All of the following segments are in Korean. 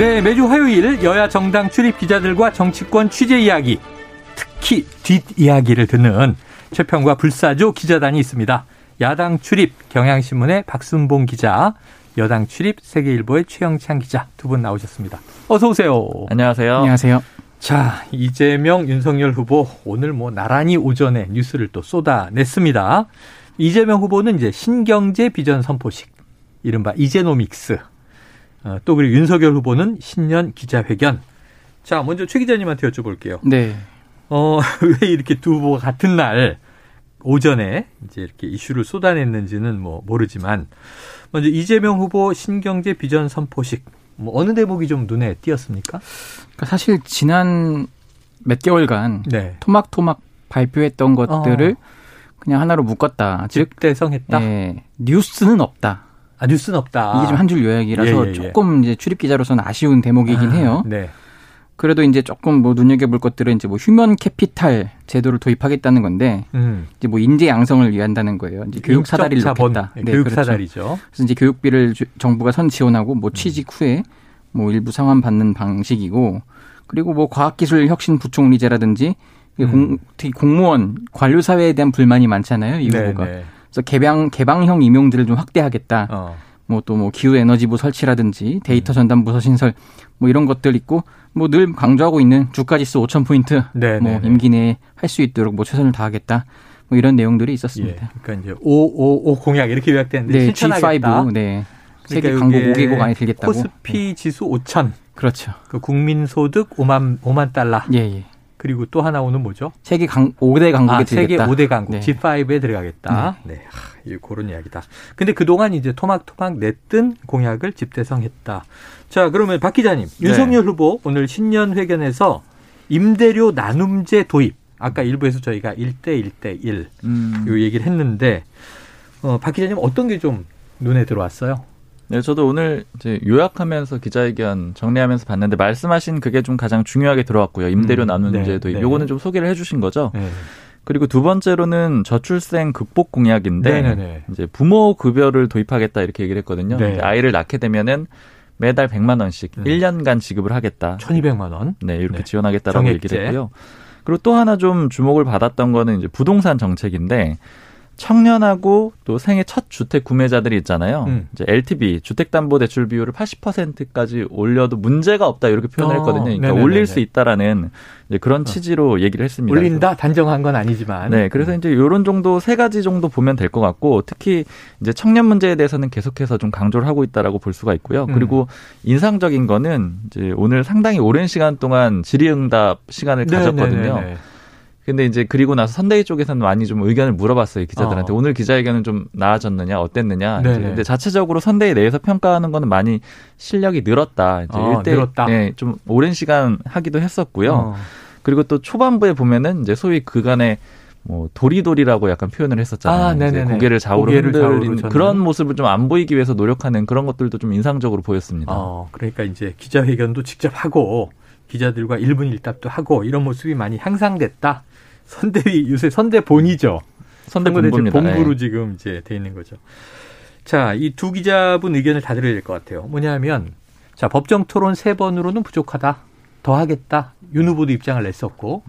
네, 매주 화요일 여야 정당 출입 기자들과 정치권 취재 이야기, 특히 뒷 이야기를 듣는 최평과 불사조 기자단이 있습니다. 야당 출입 경향신문의 박순봉 기자, 여당 출입 세계일보의 최영찬 기자 두 분 나오셨습니다. 어서 오세요. 안녕하세요. 안녕하세요. 자, 이재명, 윤석열 후보 오늘 뭐 나란히 오전에 뉴스를 또 쏟아냈습니다. 이재명 후보는 이제 신경제 비전 선포식, 이른바 이제노믹스 어, 또 그리고 윤석열 후보는 신년 기자회견. 자, 먼저 최 기자님한테 여쭤볼게요. 네. 어, 왜 이렇게 두 후보가 같은 날 오전에 이제 이렇게 이슈를 쏟아냈는지는 뭐 모르지만 먼저 이재명 후보 신경제 비전 선포식 뭐 어느 대목이 좀 눈에 띄었습니까? 그러니까 사실 지난 몇 개월간 네. 토막토막 발표했던 것들을 어. 그냥 하나로 묶었다. 집, 집대성했다. 예, 뉴스는 없다. 아 뉴스는 없다. 이게 좀 한 줄 요약이라서 예, 예, 예. 조금 이제 출입 기자로서는 아쉬운 대목이긴 아, 해요. 네. 그래도 이제 조금 뭐 눈여겨볼 것들은 이제 뭐 human capital 제도를 도입하겠다는 건데 음. 이제 뭐 인재 양성을 위한다는 거예요. 이제 교육 사다리를 놓겠다. 네, 교육 그렇죠. 사다리죠. 그래서 이제 교육비를 주- 정부가 선 지원하고 뭐 취직 후에 뭐 일부 상환 받는 방식이고 그리고 뭐 과학기술 혁신 부총리제라든지 음. 공, 특히 공무원 관료 사회에 대한 불만이 많잖아요. 이 네, 후보가. 네. 그래서 개방 개방형 임용들을 좀 확대하겠다. 어. 뭐또뭐 기후 에너지부 설치라든지 음. 데이터 전담 부서 신설 뭐 이런 것들 있고 뭐 늘 강조하고 있는 주가 지수 5천 포인트 네, 뭐 네, 네. 임기 내에 할 수 있도록 뭐 최선을 다하겠다. 뭐 이런 내용들이 예. 있었습니다. 그러니까 이제 555 공약 이렇게 요약되는데 네, 실천하겠다. G5 네. 세계 그러니까 강국 이게 5개국 안에 들겠다고. 코스피 지수 5천, 그렇죠. 그 국민 소득 5만 5만 달러. 예, 예. 그리고 또 하나 오는 뭐죠? 세계 강 5대 강국에 아, 세계 들겠다. 5대 강국 네. G5에 들어가겠다. 네. 하, 이 그런 이야기다. 근데 그동안 이제 토막토막 냈던 공약을 집대성했다. 자, 그러면 박 기자님, 네. 윤석열 후보 오늘 신년 회견에서 임대료 나눔제 도입. 아까 일부에서 저희가 1대 1대 1. 음. 요 얘기를 했는데 어, 박 기자님 어떤 게 좀 눈에 들어왔어요? 네, 저도 오늘 이제 요약하면서 기자회견 정리하면서 봤는데 말씀하신 그게 좀 가장 중요하게 들어왔고요. 임대료 음, 네, 네. 요거는 좀 소개를 해주신 거죠. 네. 그리고 두 번째로는 저출생 극복 공약인데 네네네. 이제 부모 급여를 도입하겠다 이렇게 얘기를 했거든요. 네. 아이를 낳게 되면은 매달 100만 원씩 음. 1년간 지급을 하겠다. 1200만 원. 네, 이렇게 네. 지원하겠다라고 정액제. 얘기를 했고요. 그리고 또 하나 좀 주목을 받았던 거는 이제 부동산 정책인데 청년하고 또 생애 첫 주택 구매자들이 있잖아요. 음. 이제 LTV 주택담보대출 비율을 80%까지 올려도 문제가 없다 이렇게 표현을 어, 했거든요. 그러니까 네네네네. 올릴 수 있다라는 이제 그런 취지로 얘기를 했습니다. 올린다 단정한 건 아니지만. 네, 그래서 이제 요런 정도 세 가지 정도 보면 될 것 같고 특히 이제 청년 문제에 대해서는 계속해서 좀 강조를 하고 있다라고 볼 수가 있고요. 음. 그리고 인상적인 거는 이제 오늘 상당히 오랜 시간 동안 질의응답 시간을 네, 가졌거든요. 근데 이제 그리고 나서 선대위 쪽에서는 많이 좀 의견을 물어봤어요 기자들한테 어. 오늘 기자회견은 좀 나아졌느냐 어땠느냐 네네. 이제 근데 자체적으로 선대위 내에서 평가하는 거는 많이 실력이 늘었다 이제 어, 일대 늘었다. 네, 좀 오랜 시간 하기도 했었고요 어. 그리고 또 초반부에 보면은 이제 소위 그간에 뭐 도리도리라고 약간 표현을 했었잖아요. 아. 고개를 좌우로 젓는. 그런 모습을 좀 안 보이기 위해서 노력하는 그런 것들도 좀 인상적으로 보였습니다. 어, 그러니까 이제 기자회견도 직접 하고 기자들과 1분 1답도 하고 이런 모습이 많이 향상됐다. 선대위 요새 선대 본이죠. 선대 선거대책 본부입니다. 본부로 네. 지금 이제 돼 있는 거죠. 자, 이 두 기자분 의견을 다 들어야 될 것 같아요. 뭐냐면 자, 법정 토론 세 번으로는 부족하다. 더 하겠다. 윤 후보도 입장을 냈었고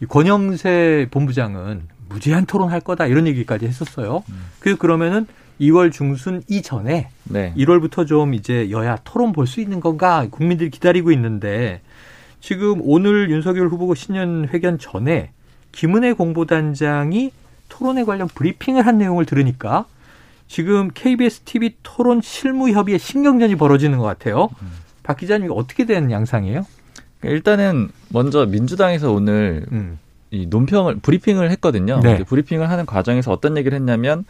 이 권영세 본부장은 무제한 토론할 거다 이런 얘기까지 했었어요. 그래서 그러면은 2월 중순 이전에 네. 1월부터 좀 이제 여야 토론 볼 수 있는 건가 국민들이 기다리고 있는데 지금 오늘 윤석열 후보 신년 회견 전에 김은혜 공보단장이 토론에 관련 브리핑을 한 내용을 들으니까 지금 KBS TV 토론 실무협의회 신경전이 벌어지는 것 같아요. 박 기자님 어떻게 된 양상이에요? 일단은 먼저 민주당에서 오늘 음. 이 논평을 브리핑을 했거든요. 네. 브리핑을 하는 과정에서 어떤 얘기를 했냐면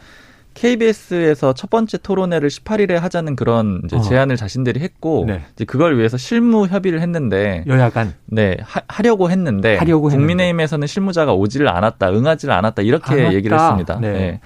KBS에서 첫 번째 토론회를 18일에 하자는 그런 이제 어. 제안을 자신들이 했고 네. 이제 그걸 위해서 실무 협의를 했는데 여야간 네 하, 려고 했는데 하려고. 국민의힘에서는 실무자가 오지를 않았다, 응하지를 않았다 이렇게 않았다. 얘기를 했습니다. 네. 네.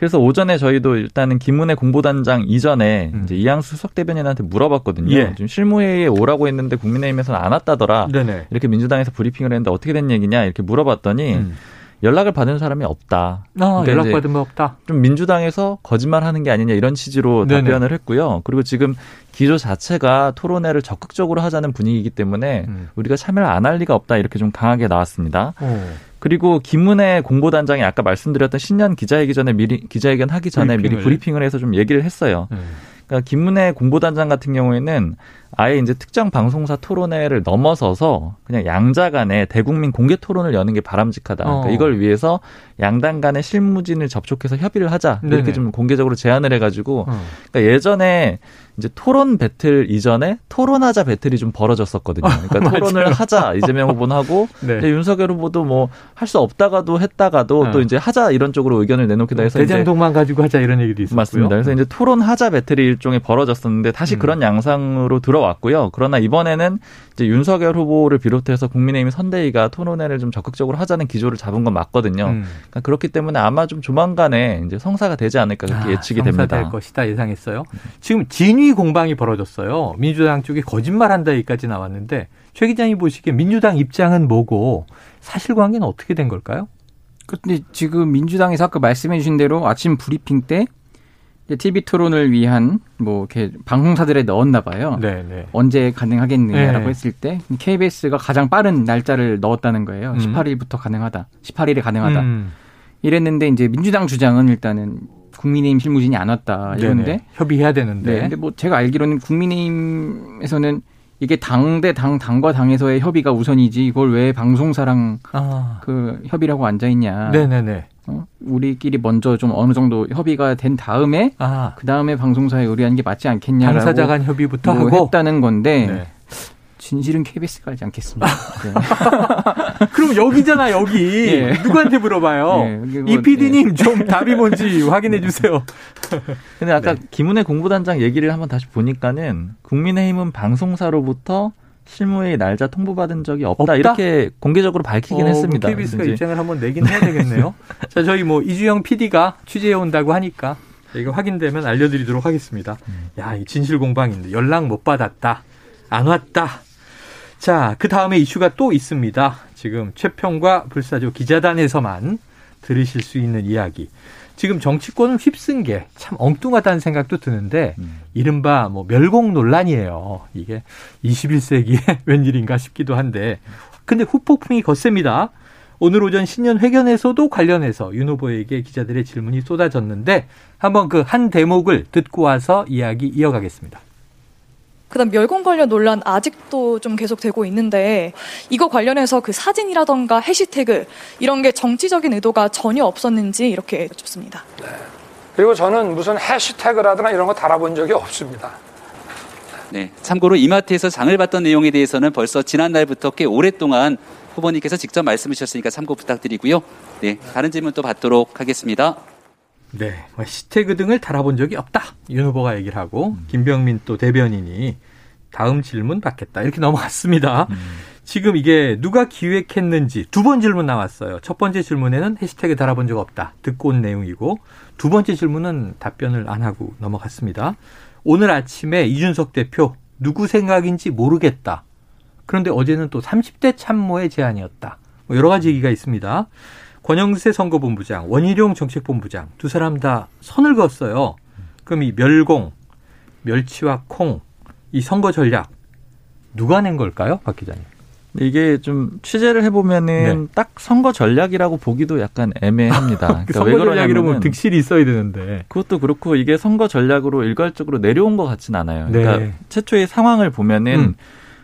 그래서 오전에 저희도 일단은 김은혜 공보단장 이전에 음. 이제 이양수 수석 대변인한테 물어봤거든요. 예. 지금 실무회의에 오라고 했는데 국민의힘에서는 안 왔다더라. 네네. 이렇게 민주당에서 브리핑을 했는데 어떻게 된 얘기냐 이렇게 물어봤더니 음. 연락을 받은 사람이 없다. 아, 그러니까 연락 이제 받으면 없다. 좀 민주당에서 거짓말하는 게 아니냐 이런 취지로 네네. 답변을 했고요. 그리고 지금 기조 자체가 토론회를 적극적으로 하자는 분위기이기 때문에 음. 우리가 참여를 안 할 리가 없다 이렇게 좀 강하게 나왔습니다. 어. 그리고 김은혜 공보단장이 아까 말씀드렸던 신년 기자회기 전에 미리 기자회견 하기 전에 브리핑을. 미리 브리핑을 해서 좀 얘기를 했어요. 음. 그러니까 김문혜 공보단장 같은 경우에는 아예 이제 특정 방송사 토론회를 넘어서서 그냥 양자 간의 대국민 공개 토론을 여는 게 바람직하다. 그러니까 어. 이걸 위해서 양당 간의 실무진을 접촉해서 협의를 하자. 이렇게 네네. 좀 공개적으로 제안을 해가지고 어. 그러니까 예전에 이제 토론 배틀 이전에 토론하자 배틀이 좀 벌어졌었거든요. 그러니까 토론을 하자 이재명 후보는 하고 네. 이제 윤석열 후보도 뭐 할 수 없다가도 했다가도 어. 또 이제 하자 이런 쪽으로 의견을 내놓기도 해서 대장동만 가지고 하자 이런 얘기도 있었고요. 맞습니다. 그래서 이제 토론하자 배틀이 일종의 벌어졌었는데 다시 음. 그런 양상으로 들어 왔고요. 그러나 이번에는 이제 윤석열 후보를 비롯해서 국민의힘 선대위가 토론회를 좀 적극적으로 하자는 기조를 잡은 건 맞거든요. 음. 그러니까 그렇기 때문에 아마 좀 조만간에 이제 성사가 되지 않을까 그렇게 아, 예측이 성사될 됩니다. 것이다 예상했어요. 지금 진위 공방이 벌어졌어요. 민주당 쪽이 거짓말한다 얘기까지 나왔는데 최 기자님 보시기에 민주당 입장은 뭐고 사실관계는 어떻게 된 걸까요? 근데 지금 민주당에서 아까 말씀해 주신 대로 아침 브리핑 때 TV 토론을 위한 뭐 이렇게 방송사들에 넣었나 봐요. 네, 네. 언제 가능하겠느냐라고 네. 했을 때 KBS가 가장 빠른 날짜를 넣었다는 거예요. 음. 18일부터 가능하다. 18일에 가능하다. 음, 이랬는데 이제 민주당 주장은 일단은 국민의힘 실무진이 안 왔다 이런데 네네. 협의해야 되는데. 네. 근데 뭐 제가 알기로는 국민의힘에서는 이게 당 대 당, 당과 당에서의 협의가 우선이지 이걸 왜 방송사랑 아, 그 협의라고 앉아 있냐. 네네네. 어? 우리끼리 먼저 좀 어느 정도 협의가 된 다음에 아, 그 다음에 방송사에 의뢰하는 게 맞지 않겠냐라고 당사자 간 협의부터 뭐 하고. 했다는 건데 네. 진실은 KBS가 알지 않겠습니다. 네. 그럼 여기잖아 여기. 예. 누구한테 물어봐요? 예, 뭐, 이 PD님 좀 답이 뭔지 확인해 주세요. 근데 아까 네. 김은혜 공보단장 얘기를 한번 다시 보니까는 국민의힘은 방송사로부터 실무회의 날짜 통보받은 적이 없다, 없다? 이렇게 공개적으로 밝히긴 어, 했습니다. KBS가 이제 입장을 한번 내긴 해야 되겠네요. 자, 저희 뭐 이주영 PD가 취재해 온다고 하니까 이거 확인되면 알려드리도록 하겠습니다. 음. 야, 이 진실 공방인데 연락 못 받았다, 안 왔다. 자, 그 다음에 이슈가 또 있습니다. 지금 최평과 불사조 기자단에서만 들으실 수 있는 이야기. 지금 정치권을 휩쓴 게 참 엉뚱하다는 생각도 드는데 음. 이른바 뭐 멸공 논란이에요. 이게 21세기에 웬일인가 싶기도 한데 근데 후폭풍이 거셉니다. 오늘 오전 신년 회견에서도 관련해서 윤 후보에게 기자들의 질문이 쏟아졌는데 한번 그 한 대목을 듣고 와서 이야기 이어가겠습니다. 그다음 멸공 관련 논란 아직도 좀 계속되고 있는데 이거 관련해서 그 사진이라던가 해시태그 이런 게 정치적인 의도가 전혀 없었는지 이렇게 여쭙습니다. 그리고 저는 무슨 해시태그라든가 이런 거 달아본 적이 없습니다. 네. 참고로 이마트에서 장을 봤던 내용에 대해서는 벌써 지난날부터 꽤 오랫동안 후보님께서 직접 말씀해 주셨으니까 참고 부탁드리고요. 네. 다른 질문 또 받도록 하겠습니다. 네, 뭐 해시태그 등을 달아본 적이 없다. 윤 후보가 얘기를 하고 김병민 또 대변인이 다음 질문 받겠다 이렇게 넘어갔습니다. 지금 이게 누가 기획했는지 두 번 질문 나왔어요. 첫 번째 질문에는 해시태그 달아본 적 없다. 듣고 온 내용이고 두 번째 질문은 답변을 안 하고 넘어갔습니다. 오늘 아침에 이준석 대표 누구 생각인지 모르겠다. 그런데 어제는 또 30대 참모의 제안이었다. 뭐 여러 가지 얘기가 있습니다. 권영세 선거본부장, 원희룡 정책본부장 두 사람 다 선을 그었어요. 그럼 이 멸공, 멸치와 콩, 이 선거 전략 누가 낸 걸까요, 박 기자님? 이게 좀 취재를 해보면은 딱 선거 전략이라고 보기도 약간 애매합니다. 그 그러니까 왜 선거 전략이라면 득실이 있어야 되는데. 그것도 그렇고 이게 선거 전략으로 일괄적으로 내려온 것 같진 않아요. 네. 그러니까 최초의 상황을 보면은 음.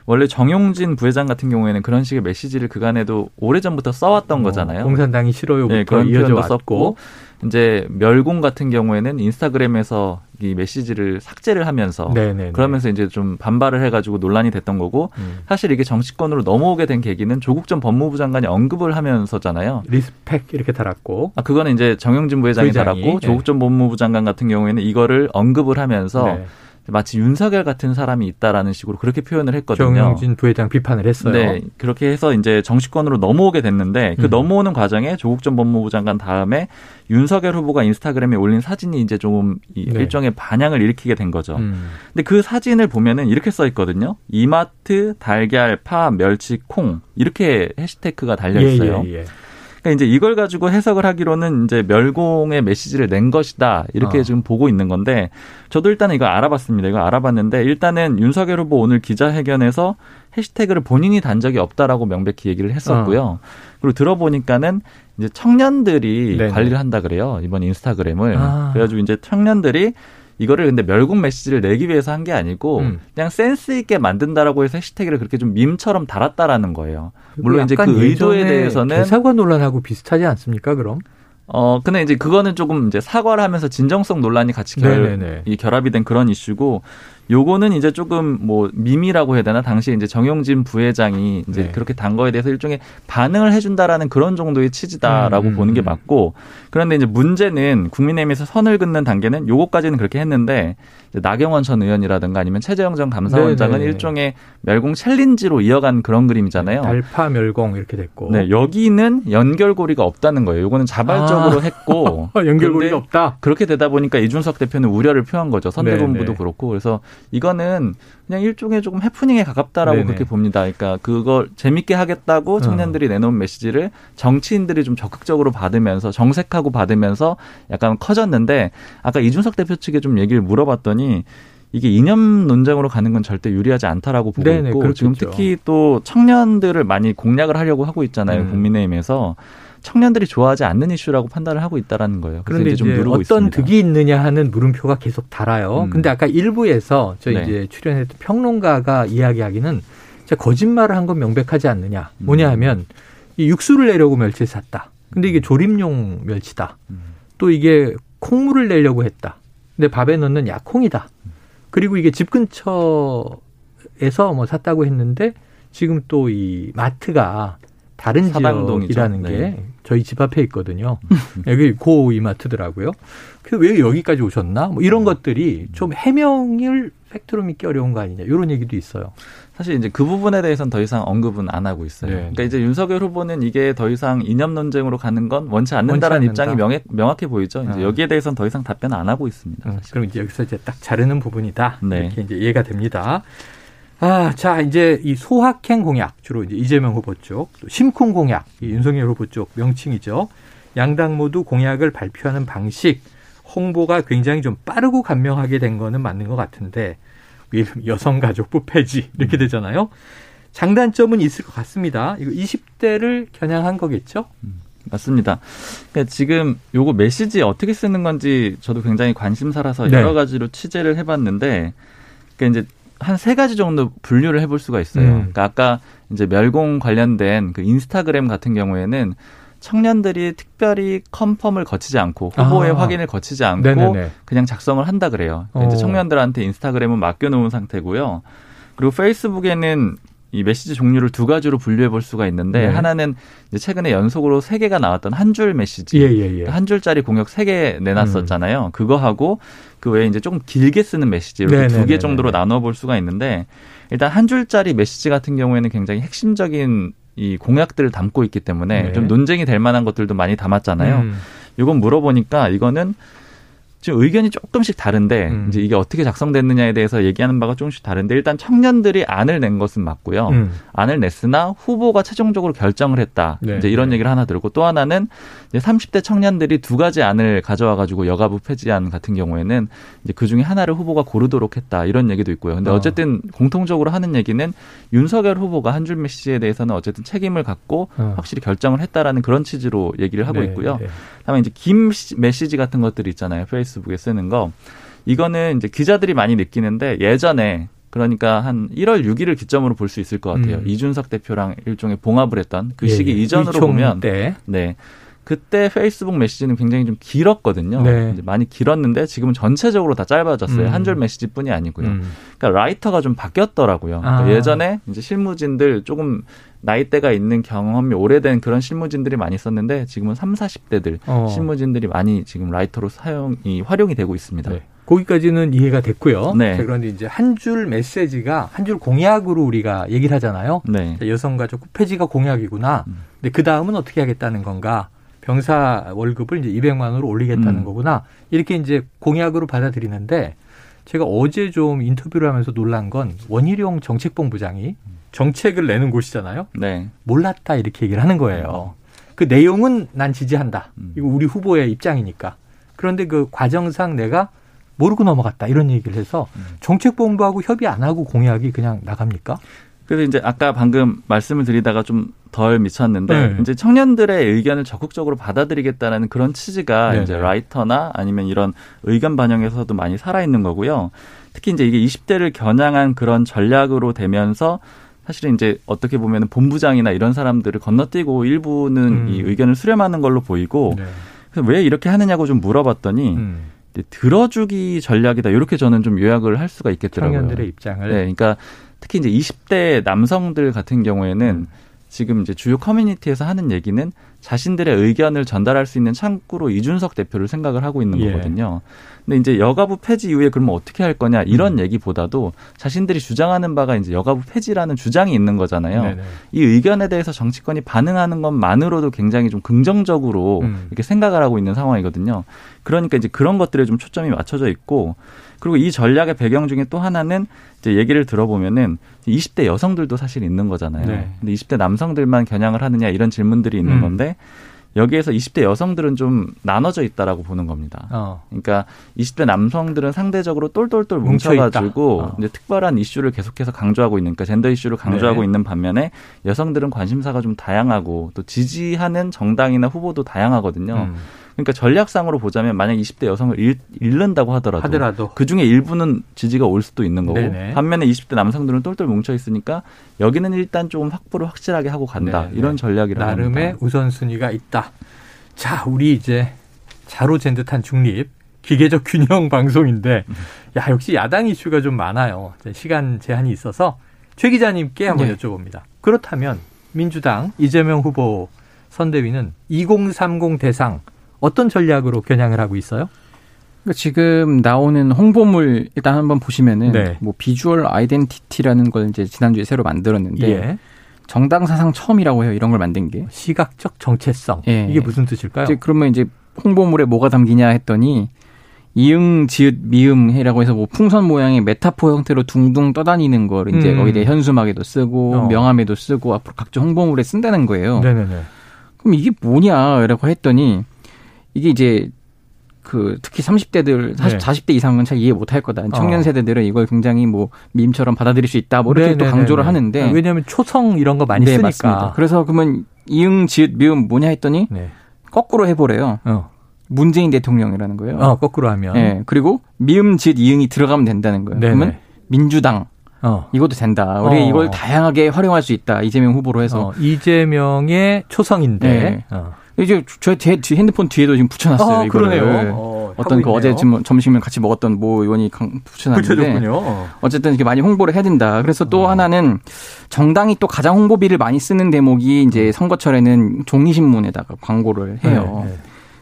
원래 정용진 부회장 같은 경우에는 그런 식의 메시지를 그간에도 오래전부터 써왔던 어, 거잖아요. 공산당이 싫어요부터 네, 그런 이어져 썼고 이제 멸공 같은 경우에는 인스타그램에서 이 메시지를 삭제를 하면서 네네. 그러면서 이제 좀 반발을 해가지고 논란이 됐던 거고 음. 사실 이게 정치권으로 넘어오게 된 계기는 조국 전 법무부 장관이 언급을 하면서잖아요. respect 이렇게 달았고 아 그거는 이제 정용진 부회장이 부회장이, 달았고 네. 조국 전 법무부 장관 같은 경우에는 이거를 언급을 하면서 네. 마치 윤석열 같은 사람이 있다라는 식으로 그렇게 표현을 했거든요. 정용진 부회장 비판을 했어요. 네, 그렇게 해서 이제 정치권으로 넘어오게 됐는데 그 음. 넘어오는 과정에 조국 전 법무부 장관 다음에 윤석열 후보가 인스타그램에 올린 사진이 이제 조금 이 네. 일종의 반향을 일으키게 된 거죠. 음. 근데 그 사진을 보면은 이렇게 써 있거든요. 이마트, 달걀, 파, 멸치, 콩 이렇게 해시태그가 달려 있어요. 예, 예, 예. 그러니까 이제 이걸 가지고 해석을 하기로는 이제 멸공의 메시지를 낸 것이다 이렇게 어. 지금 보고 있는 건데 저도 일단은 이거 알아봤습니다. 이거 알아봤는데 일단은 윤석열 후보 오늘 기자회견에서 해시태그를 본인이 단 적이 없다라고 명백히 얘기를 했었고요. 그리고 들어보니까는 이제 청년들이 어. 네네. 관리를 한다 그래요. 이번 인스타그램을. 아. 그래가지고 이제 청년들이 이거를 근데 멸공 메시지를 내기 위해서 한 게 아니고 음. 그냥 센스 있게 만든다라고 해서 해시태그를 그렇게 좀 밈처럼 달았다라는 거예요. 물론 이제 그 의도에 대해서는 대사관 논란하고 비슷하지 않습니까? 그럼 어, 근데 이제 그거는 조금 이제 사과를 하면서 진정성 논란이 같이 결. 이 결합이 된 그런 이슈고, 요거는 이제 조금 뭐 밈이라고 해야 되나? 당시에 이제 정용진 부회장이 이제 네. 그렇게 단 거에 대해서 일종의 반응을 해준다라는 그런 정도의 취지다라고 음, 음, 보는 게 음. 맞고, 그런데 이제 문제는 국민의힘에서 선을 긋는 단계는 요거까지는 그렇게 했는데, 이제 나경원 전 의원이라든가 아니면 최재형 전 감사원장은 네네네. 일종의 멸공 챌린지로 이어간 그런 그림이잖아요. 달파 멸공 이렇게 됐고 네, 여기는 연결고리가 없다는 거예요. 요거는 자발적으로 했고 어, 연결고리가 없다. 그렇게 되다 보니까 이준석 대표는 우려를 표한 거죠. 선대본부도 네네. 그렇고 그래서 이거는 그냥 일종의 조금 해프닝에 가깝다라고 네네. 그렇게 봅니다. 그러니까 그걸 재밌게 하겠다고 청년들이 내놓은 메시지를 정치인들이 좀 적극적으로 받으면서 정색하고 받으면서 약간 커졌는데 아까 이준석 대표 측에 좀 얘기를 물어봤더니 이게 이념 논쟁으로 가는 건 절대 유리하지 않다라고 보고 네네, 있고 그렇겠죠. 지금 특히 또 청년들을 많이 공략을 하려고 하고 있잖아요. 음. 국민의힘에서 청년들이 좋아하지 않는 이슈라고 판단을 하고 있다라는 거예요. 그런데 이제 좀 이제 어떤 있습니다. 득이 있느냐 하는 물음표가 계속 달아요. 음. 근데 아까 일부에서 저 네. 이제 출연했던 평론가가 이야기하기는 거짓말을 한 건 명백하지 않느냐. 음. 뭐냐 하면 이 육수를 내려고 멸치를 샀다. 근데 이게 조림용 멸치다. 음. 또 이게 콩물을 내려고 했다. 근데 밥에 넣는 약콩이다. 그리고 이게 집 근처에서 뭐 샀다고 했는데 지금 또 이 마트가 다른. 지역이라는 게 네. 저희 집 앞에 있거든요. 여기 고 이마트더라고요. 그래서 왜 여기까지 오셨나? 뭐 음. 이런 것들이 좀 해명을 팩트로 믿기 어려운 거 아니냐 이런 얘기도 있어요. 사실 이제 그 부분에 대해서는 더 이상 언급은 안 하고 있어요. 네. 그러니까 이제 윤석열 후보는 이게 더 이상 이념 논쟁으로 가는 건 원치 않는다라는 원치 않는다. 입장이 명확, 명확해 보이죠. 이제 아. 여기에 대해서는 더 이상 답변 안 하고 있습니다. 음, 그럼 이제 여기서 이제 딱 자르는 부분이다. 네. 이렇게 이제 이해가 됩니다. 아, 자, 이제 이 소확행 공약, 주로 이제 이재명 후보 쪽, 또 심쿵 공약, 이 윤석열 후보 쪽 명칭이죠. 양당 모두 공약을 발표하는 방식, 홍보가 굉장히 좀 빠르고 간명하게 된 거는 맞는 것 같은데, 여성가족부 폐지, 이렇게 되잖아요. 장단점은 있을 것 같습니다. 이거 20대를 겨냥한 거겠죠? 맞습니다. 그러니까 지금 요거 메시지 어떻게 쓰는 건지 저도 굉장히 관심사라서 네. 여러 가지로 취재를 해봤는데, 그러니까 이제 한 세 가지 정도 분류를 해볼 수가 있어요. 음. 그러니까 아까 이제 멸공 관련된 그 인스타그램 같은 경우에는 청년들이 특별히 컨펌을 거치지 않고 후보의 아. 확인을 거치지 않고 네네네. 그냥 작성을 한다 그래요. 그러니까 이제 어. 청년들한테 인스타그램은 맡겨놓은 상태고요. 그리고 페이스북에는 이 메시지 종류를 두 가지로 분류해 볼 수가 있는데 네. 하나는 최근에 연속으로 세 개가 나왔던 한 줄 메시지. 예, 예, 예. 한 줄짜리 공약 세 개 내놨었잖아요. 그거 하고 그 외에 이제 조금 길게 쓰는 메시지 이렇게 두. 개 정도로 나눠 볼 수가 있는데 일단 한 줄짜리 메시지 같은 경우에는 굉장히 핵심적인 이 공약들을 담고 있기 때문에 네. 좀 논쟁이 될 만한 것들도 많이 담았잖아요. 음. 이건 물어보니까 이거는 지금 의견이 조금씩 다른데 음. 이제 이게 어떻게 작성됐느냐에 대해서 얘기하는 바가 조금씩 다른데 일단 청년들이 안을 낸 것은 맞고요. 음. 안을 냈으나 후보가 최종적으로 결정을 했다. 네. 이제 이런 얘기를 하나 들고 또 하나는 이제 30대 청년들이 두 가지 안을 가져와 가지고 여가부 폐지안 같은 경우에는 이제 그 중에 하나를 후보가 고르도록 했다. 이런 얘기도 있고요. 근데 어. 어쨌든 공통적으로 하는 얘기는 윤석열 후보가 한 줄 메시지에 대해서는 어쨌든 책임을 갖고 어. 확실히 결정을 했다라는 그런 취지로 얘기를 하고 네, 있고요. 네. 다음에 이제 긴 시- 메시지 같은 것들이 있잖아요. 페이스북에 쓰는 거. 이거는 이제 기자들이 많이 느끼는데 예전에 그러니까 한 1월 6일을 기점으로 볼 수 있을 것 같아요. 음. 이준석 대표랑 일종의 봉합을 했던 그 예, 시기 예. 이전으로 의총 보면 때. 네. 그때 페이스북 메시지는 굉장히 좀 길었거든요. 네. 많이 길었는데 지금은 전체적으로 다 짧아졌어요. 음. 한줄 메시지뿐이 아니고요. 음. 그러니까 writer가 좀 바뀌었더라고요. 그러니까 아. 예전에 이제 실무진들 조금 나이대가 있는 경험이 오래된 그런 실무진들이 많이 있었는데 지금은 3, 40대들 어. 실무진들이 많이 지금 라이터로 사용이 활용이 되고 있습니다. 네. 거기까지는 이해가 됐고요. 네. 자, 그런데 이제 한 줄 메시지가 한 줄 공약으로 우리가 얘기를 하잖아요. 네. 자, 여성가족 폐지가 공약이구나. 음. 근데 그 다음은 어떻게 하겠다는 건가? 병사 월급을 이제 200만 원으로 올리겠다는 음. 거구나. 이렇게 이제 공약으로 받아들이는데 제가 어제 좀 인터뷰를 하면서 놀란 건 원희룡 정책본부장이 정책을 내는 곳이잖아요. 네. 몰랐다 이렇게 얘기를 하는 거예요. 그 내용은 난 지지한다. 음. 이거 우리 후보의 입장이니까. 그런데 그 과정상 내가 모르고 넘어갔다 이런 얘기를 해서 음. 정책본부하고 협의 안 하고 공약이 그냥 나갑니까? 그래서 이제 아까 방금 말씀을 드리다가 좀 덜 미쳤는데 네. 이제 청년들의 의견을 적극적으로 받아들이겠다는 그런 취지가 네네. 이제 라이터나 아니면 이런 의견 반영에서도 많이 살아 있는 거고요. 특히 이제 이게 20대를 겨냥한 그런 전략으로 되면서 사실은 이제 어떻게 보면 본부장이나 이런 사람들을 건너뛰고 일부는 음. 이 의견을 수렴하는 걸로 보이고 네. 그래서 왜 이렇게 하느냐고 좀 물어봤더니 음. 들어주기 전략이다 이렇게 저는 좀 요약을 할 수가 있겠더라고요. 청년들의 입장을 네, 그러니까 특히 이제 20대 남성들 같은 경우에는 음. 지금 이제 주요 커뮤니티에서 하는 얘기는 자신들의 의견을 전달할 수 있는 창구로 이준석 대표를 생각을 하고 있는 예. 거거든요. 근데 이제 여가부 폐지 이후에 그러면 어떻게 할 거냐 이런 음. 얘기보다도 자신들이 주장하는 바가 이제 여가부 폐지라는 주장이 있는 거잖아요. 네네. 이 의견에 대해서 정치권이 반응하는 것만으로도 굉장히 좀 긍정적으로 음. 이렇게 생각을 하고 있는 상황이거든요. 그러니까 이제 그런 것들에 좀 초점이 맞춰져 있고 그리고 이 전략의 배경 중에 또 하나는 이제 얘기를 들어보면은 20대 여성들도 사실 있는 거잖아요. 네. 근데 20대 남성들만 겨냥을 하느냐 이런 질문들이 있는 음. 건데 여기에서 20대 여성들은 좀 나눠져 있다라고 보는 겁니다. 어. 그러니까 20대 남성들은 상대적으로 똘똘똘 뭉쳐. 뭉쳐가지고 어. 이제 특별한 이슈를 계속해서 강조하고 있는, 그러니까 젠더 이슈를 강조하고 네. 있는 반면에 여성들은 관심사가 좀 다양하고 또 지지하는 정당이나 후보도 다양하거든요. 음. 그러니까 전략상으로 보자면 만약 20대 여성을 잃, 잃는다고 하더라도, 하더라도 그 중에 일부는 지지가 올 수도 있는 거고 네네. 반면에 20대 남성들은 똘똘 뭉쳐 있으니까 여기는 일단 조금 확보를 확실하게 하고 간다 네네. 이런 전략이라고 나름의 합니다. 우선순위가 있다. 자, 우리 이제 자로 잰 듯한 중립, 기계적 균형 방송인데, 야, 역시 야당 이슈가 좀 많아요. 시간 제한이 있어서 최 기자님께 한번 네. 여쭤봅니다. 그렇다면 민주당 이재명 후보 선대위는 2030 대상 어떤 전략으로 겨냥을 하고 있어요? 그러니까 지금 나오는 홍보물 일단 한번 보시면은 네. 뭐 비주얼 아이덴티티라는 걸 이제 지난주에 새로 만들었는데 예. 정당 사상 처음이라고 해요. 이런 걸 만든 게. 시각적 정체성. 예. 이게 무슨 뜻일까요? 이제 그러면 이제 홍보물에 뭐가 담기냐 했더니 이응, 지읒, 미음이라고 해서 뭐 풍선 모양의 메타포 형태로 둥둥 떠다니는 걸 이제 음. 거기다 현수막에도 쓰고 어. 명함에도 쓰고 앞으로 각종 홍보물에 쓴다는 거예요. 네네네. 그럼 이게 뭐냐라고 했더니 이게 이제 그 특히 30대들 40, 네. 40대 이상은 잘 이해 못할 거다. 청년 어. 세대들은 이걸 굉장히 뭐 밈처럼 받아들일 수 있다. 뭐 이렇게 또 네네네네. 강조를 하는데 왜냐하면 초성 이런 거 많이 네, 쓰니까. 맞습니다. 그래서 그러면 이응, 지읒, 미음 뭐냐 했더니 네. 거꾸로 해보래요. 어. 문재인 대통령이라는 거예요. 어, 거꾸로 하면. 예. 그리고 미음, 지읒, 이응이 들어가면 된다는 거예요. 네네. 그러면 민주당 어. 이것도 된다. 우리 어. 이걸 다양하게 활용할 수 있다. 이재명 후보로 해서 어, 이재명의 초성인데. 네. 어. 이제 저제 뒤 핸드폰 뒤에도 지금 붙여놨어요. 아, 이거를. 그러네요. 어, 어떤 그 어제. 좀 점심을 같이 먹었던 모 의원이 강- 붙여놨는데 붙여줬군요. 어. 어쨌든 이렇게 많이 홍보를 해야 된다. 그래서 또 어. 하나는 정당이 또 가장 홍보비를 많이 쓰는 대목이 이제 선거철에는 종이신문에다가 광고를 해요. 네, 네.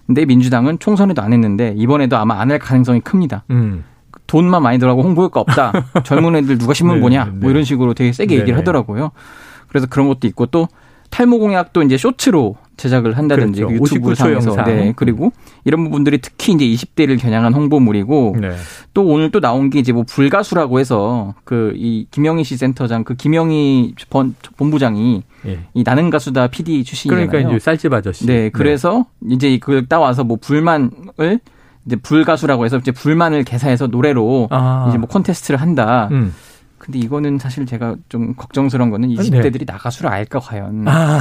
근데 민주당은 총선에도 안 했는데 이번에도 아마 안 할 가능성이 큽니다. 음. 돈만 많이 들어가고 홍보할 거 없다. 젊은 애들 누가 신문 네, 보냐? 네, 네. 뭐 이런 식으로 되게 세게 얘기를 네, 네. 하더라고요. 그래서 그런 것도 있고 또 탈모 공약도 이제 쇼츠로 제작을 한다든지 그렇죠. 유튜브 59초 상에서. 네 그리고 이런 부분들이 특히 이제 20대를 겨냥한 홍보물이고 네. 또 오늘 또 나온 게 이제 뭐 불가수라고 해서 그 이 김영희 씨 센터장 그 김영희 본, 본부장이 예. 이 나는 가수다 PD 출신이잖아요. 그러니까 이제 쌀집 아저씨. 네, 그래서 이제 그걸 따와서 뭐 불만을 이제 불가수라고 해서 이제 불만을 개사해서 노래로 아. 이제 뭐 콘테스트를 한다. 음. 근데 이거는 사실 제가 좀 걱정스러운 거는 네. 20대들이 나가수를 알까 과연 아,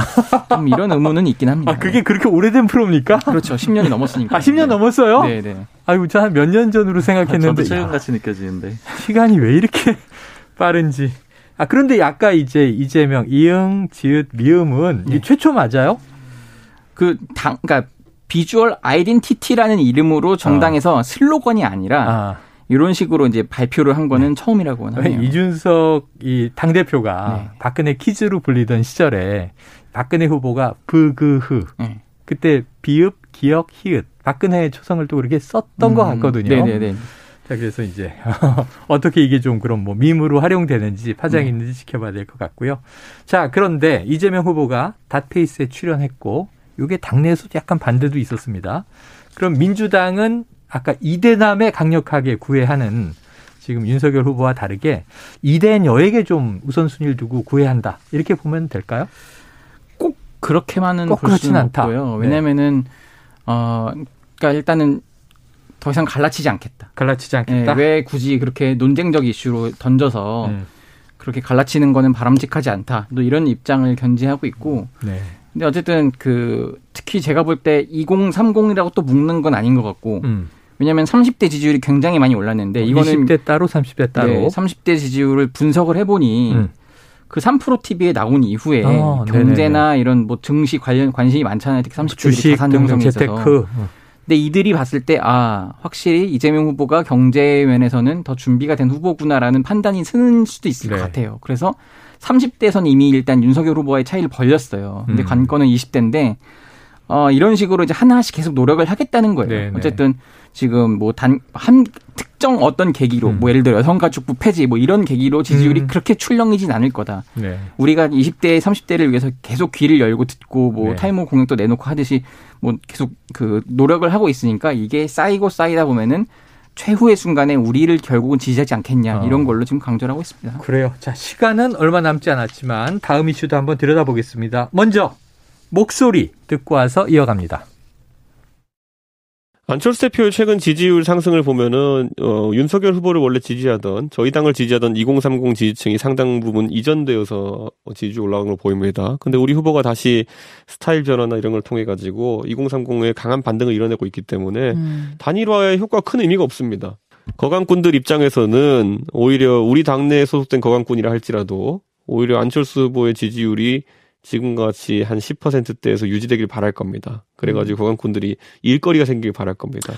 좀 이런 의문은 있긴 합니다. 아, 그게 그렇게 오래된 프로입니까? 그렇죠. 10년이 넘었으니까. 아, 10년 넘었어요? 네, 네. 아이고, 저한몇 년 전으로 저도 생각했는데. 야, 최근같이 느껴지는데. 시간이 왜 이렇게 빠른지. 아 그런데 아까 이제 이재명 이응 지읒 미음은 이게 네. 최초 맞아요? 그 당, 그러니까 비주얼 아이덴티티라는 이름으로 정당에서 슬로건이 아니라 아, 이런 식으로 이제 발표를 한 거는 처음이라고 하네요. 이준석 이 당 대표가 네. 박근혜 키즈로 불리던 시절에 박근혜 후보가 브그흐 네. 그때 비읍 기역 히읗 박근혜 초성을 또 그렇게 썼던 것 같거든요. 음. 네네네. 자, 그래서 이제 어떻게 이게 좀 그런 뭐 밈으로 활용되는지 파장이 네. 있는지 지켜봐야 될 것 같고요. 자, 그런데 이재명 후보가 닷페이스에 출연했고 이게 당내에서 약간 반대도 있었습니다. 그럼 민주당은 아까 이대남에 강력하게 구애하는 지금 윤석열 후보와 다르게 이대녀에게 좀 우선순위를 두고 구애한다. 이렇게 보면 될까요? 꼭 그렇게만은 꼭볼 그렇진 않다. 없고요. 네. 왜냐면은 어 그러니까 일단은 더 이상 갈라치지 않겠다. 갈라치지 예, 않겠다. 왜 굳이 그렇게 논쟁적 이슈로 던져서 음, 그렇게 갈라치는 거는 바람직하지 않다. 또 이런 입장을 견지하고 있고. 네. 근데 어쨌든 그 특히 제가 볼 때 2030이라고 또 묶는 건 아닌 것 같고. 음. 왜냐하면 30대 지지율이 굉장히 많이 올랐는데 이거는 20대 따로 30대 따로. 네, 30대 지지율을 분석을 해보니 음. 그 3프로 TV에 나온 이후에 아, 경제나 이런 뭐 증시 관련 관심이 많잖아요. 특히 30대들이 주식 자산 등 형성에 있어서. 재테크. 근데 이들이 봤을 때 아 확실히 이재명 후보가 경제 면에서는 더 준비가 된 후보구나라는 판단이 쓰는 수도 있을 네. 것 같아요. 그래서 30대에서는 이미 일단 윤석열 후보와의 차이를 벌렸어요. 근데 음. 관건은 20대인데 어 이런 식으로 이제 하나씩 계속 노력을 하겠다는 거예요. 네, 네. 어쨌든 지금 뭐 단 한 특정 어떤 계기로 음. 뭐 예를 들어 여성가족부 폐지 뭐 이런 계기로 지지율이 음. 그렇게 출렁이진 않을 거다. 네. 우리가 20대, 30대를 위해서 계속 귀를 열고 듣고 뭐 네. 타이머 공약도 내놓고 하듯이 뭐 계속 그 노력을 하고 있으니까 이게 쌓이고 쌓이다 보면은 최후의 순간에 우리를 결국은 지지하지 않겠냐 어. 이런 걸로 지금 강조를 하고 있습니다. 그래요. 자, 시간은 얼마 남지 않았지만 다음 이슈도 한번 들여다보겠습니다. 먼저 목소리 듣고 와서 이어갑니다. 안철수 대표의 최근 지지율 상승을 보면은 어, 윤석열 후보를 원래 지지하던 저희 당을 지지하던 2030 지지층이 상당 부분 이전되어서 지지율 올라간 걸 보입니다. 근데 우리 후보가 다시 스타일 변화나 이런 걸 통해 가지고 2030에 강한 반등을 이뤄내고 있기 때문에 단일화의 효과가 큰 의미가 없습니다. 거강꾼들 입장에서는 오히려 우리 당내에 소속된 거강꾼이라 할지라도 오히려 안철수 후보의 지지율이 지금과 같이 한 10%대에서 유지되길 바랄 겁니다. 그래가지고 거강꾼들이 일거리가 생기길 바랄 겁니다.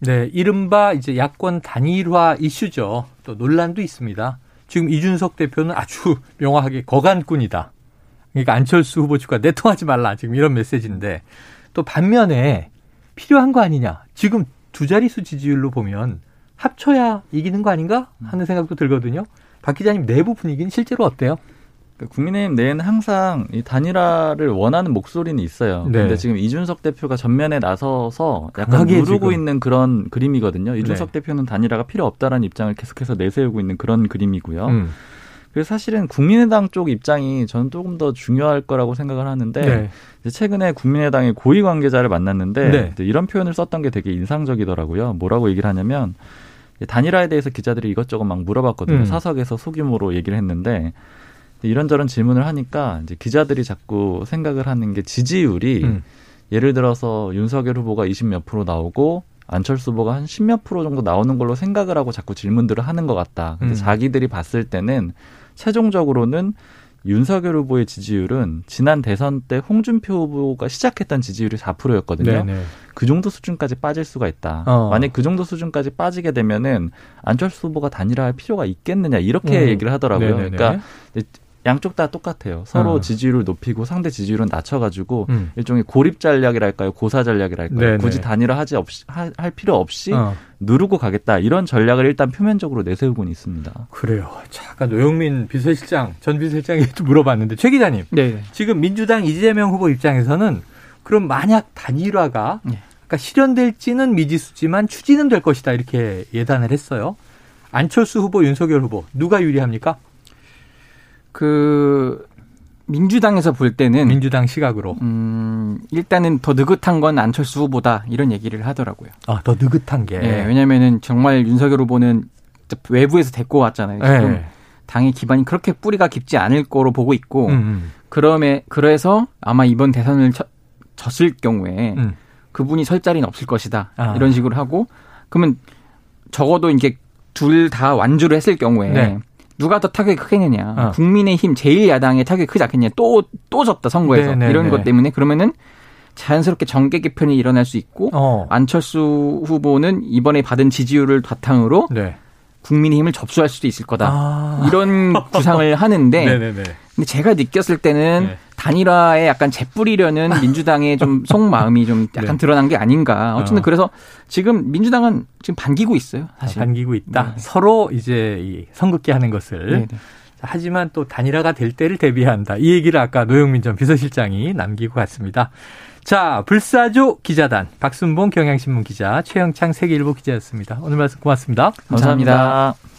네, 이른바 이제 야권 단일화 이슈죠. 또 논란도 있습니다. 지금 이준석 대표는 아주 명확하게 거간꾼이다. 그러니까 안철수 후보 측과 내통하지 말라. 지금 이런 메시지인데 또 반면에 필요한 거 아니냐. 지금 두 자릿수 지지율로 보면 합쳐야 이기는 거 아닌가 하는 생각도 들거든요. 박 기자님 내부 분위기는 실제로 어때요? 그 국민의힘 내에는 항상 이 단일화를 원하는 목소리는 있어요. 네. 근데 지금 이준석 대표가 전면에 나서서 약간 누르고 지금. 있는 그런 그림이거든요. 이준석 네. 대표는 단일화가 필요 없다라는 입장을 계속해서 내세우고 있는 그런 그림이고요. 음. 그래서 사실은 국민의당 쪽 입장이 저는 조금 더 중요할 거라고 생각을 하는데 네. 최근에 국민의당의 고위 관계자를 만났는데 네. 이런 표현을 썼던 게 되게 인상적이더라고요. 뭐라고 얘기를 하냐면 단일화에 대해서 기자들이 이것저것 막 물어봤거든요. 음. 사석에서 소규모로 얘기를 했는데 이런저런 질문을 하니까 이제 기자들이 자꾸 생각을 하는 게 지지율이 음. 예를 들어서 윤석열 후보가 20몇 프로 나오고 안철수 후보가 한 10몇 프로 정도 나오는 걸로 생각을 하고 자꾸 질문들을 하는 것 같다. 근데 음. 자기들이 봤을 때는 최종적으로는 윤석열 후보의 지지율은 지난 대선 때 홍준표 후보가 시작했던 지지율이 4%였거든요. 네네. 그 정도 수준까지 빠질 수가 있다. 어. 만약 그 정도 수준까지 빠지게 되면은 안철수 후보가 단일화할 필요가 있겠느냐 이렇게 음. 얘기를 하더라고요. 네네네. 그러니까 양쪽 다 똑같아요. 서로 어. 지지율을 높이고 상대 지지율은 낮춰가지고 음. 일종의 고립 전략이랄까요, 고사 전략이랄까요. 네네. 굳이 단일화하지 없이 하- 할 필요 없이 어. 누르고 가겠다 이런 전략을 일단 표면적으로 내세우고는 있습니다. 그래요. 자, 아까 노영민 비서실장, 전 비서실장에도 물어봤는데 최 기자님. 네. 지금 민주당 이재명 후보 입장에서는 그럼 만약 단일화가 네. 그러니까 실현될지는 미지수지만 추진은 될 것이다 이렇게 예단을 했어요. 안철수 후보, 윤석열 후보 누가 유리합니까? 그 민주당에서 볼 때는 민주당 시각으로 음, 일단은 더 느긋한 건 안철수 후보다 이런 얘기를 하더라고요. 아, 더 느긋한 게. 예, 왜냐면은 정말 윤석열 후보는 외부에서 데리고 왔잖아요. 지금 네. 당의 기반이 그렇게 뿌리가 깊지 않을 거로 보고 있고 음, 음, 그럼에 그래서 아마 이번 대선을 쳐- 졌을 경우에 음. 그분이 설 자리는 없을 것이다 아. 이런 식으로 하고 그러면 적어도 이게 둘 다 완주를 했을 경우에 네. 누가 더 타격이 크겠느냐. 어. 국민의힘 제1야당의 타격이 크지 않겠냐. 또, 또 졌다, 선거에서. 네네네. 이런 것 때문에 그러면은 자연스럽게 정계 개편이 일어날 수 있고 어. 안철수 후보는 이번에 받은 지지율을 바탕으로 네. 국민의힘을 접수할 수도 있을 거다. 아. 이런 구상을 하는데 네네네. 근데 제가 느꼈을 때는 네. 단일화에 약간 재뿌리려는 민주당의 좀 속마음이 좀 약간 네. 드러난 게 아닌가. 어쨌든 어. 그래서 지금 민주당은 지금 반기고 있어요. 사실. 반기고 있다. 네. 서로 이제 이 선긋게 하는 것을. 네, 네. 하지만 또 단일화가 될 때를 대비한다. 이 얘기를 아까 노영민 전 비서실장이 남기고 갔습니다. 자, 불사조 기자단 박순봉 경향신문 기자 최영창 세계일보 기자였습니다. 오늘 말씀 고맙습니다. 감사합니다. 감사합니다.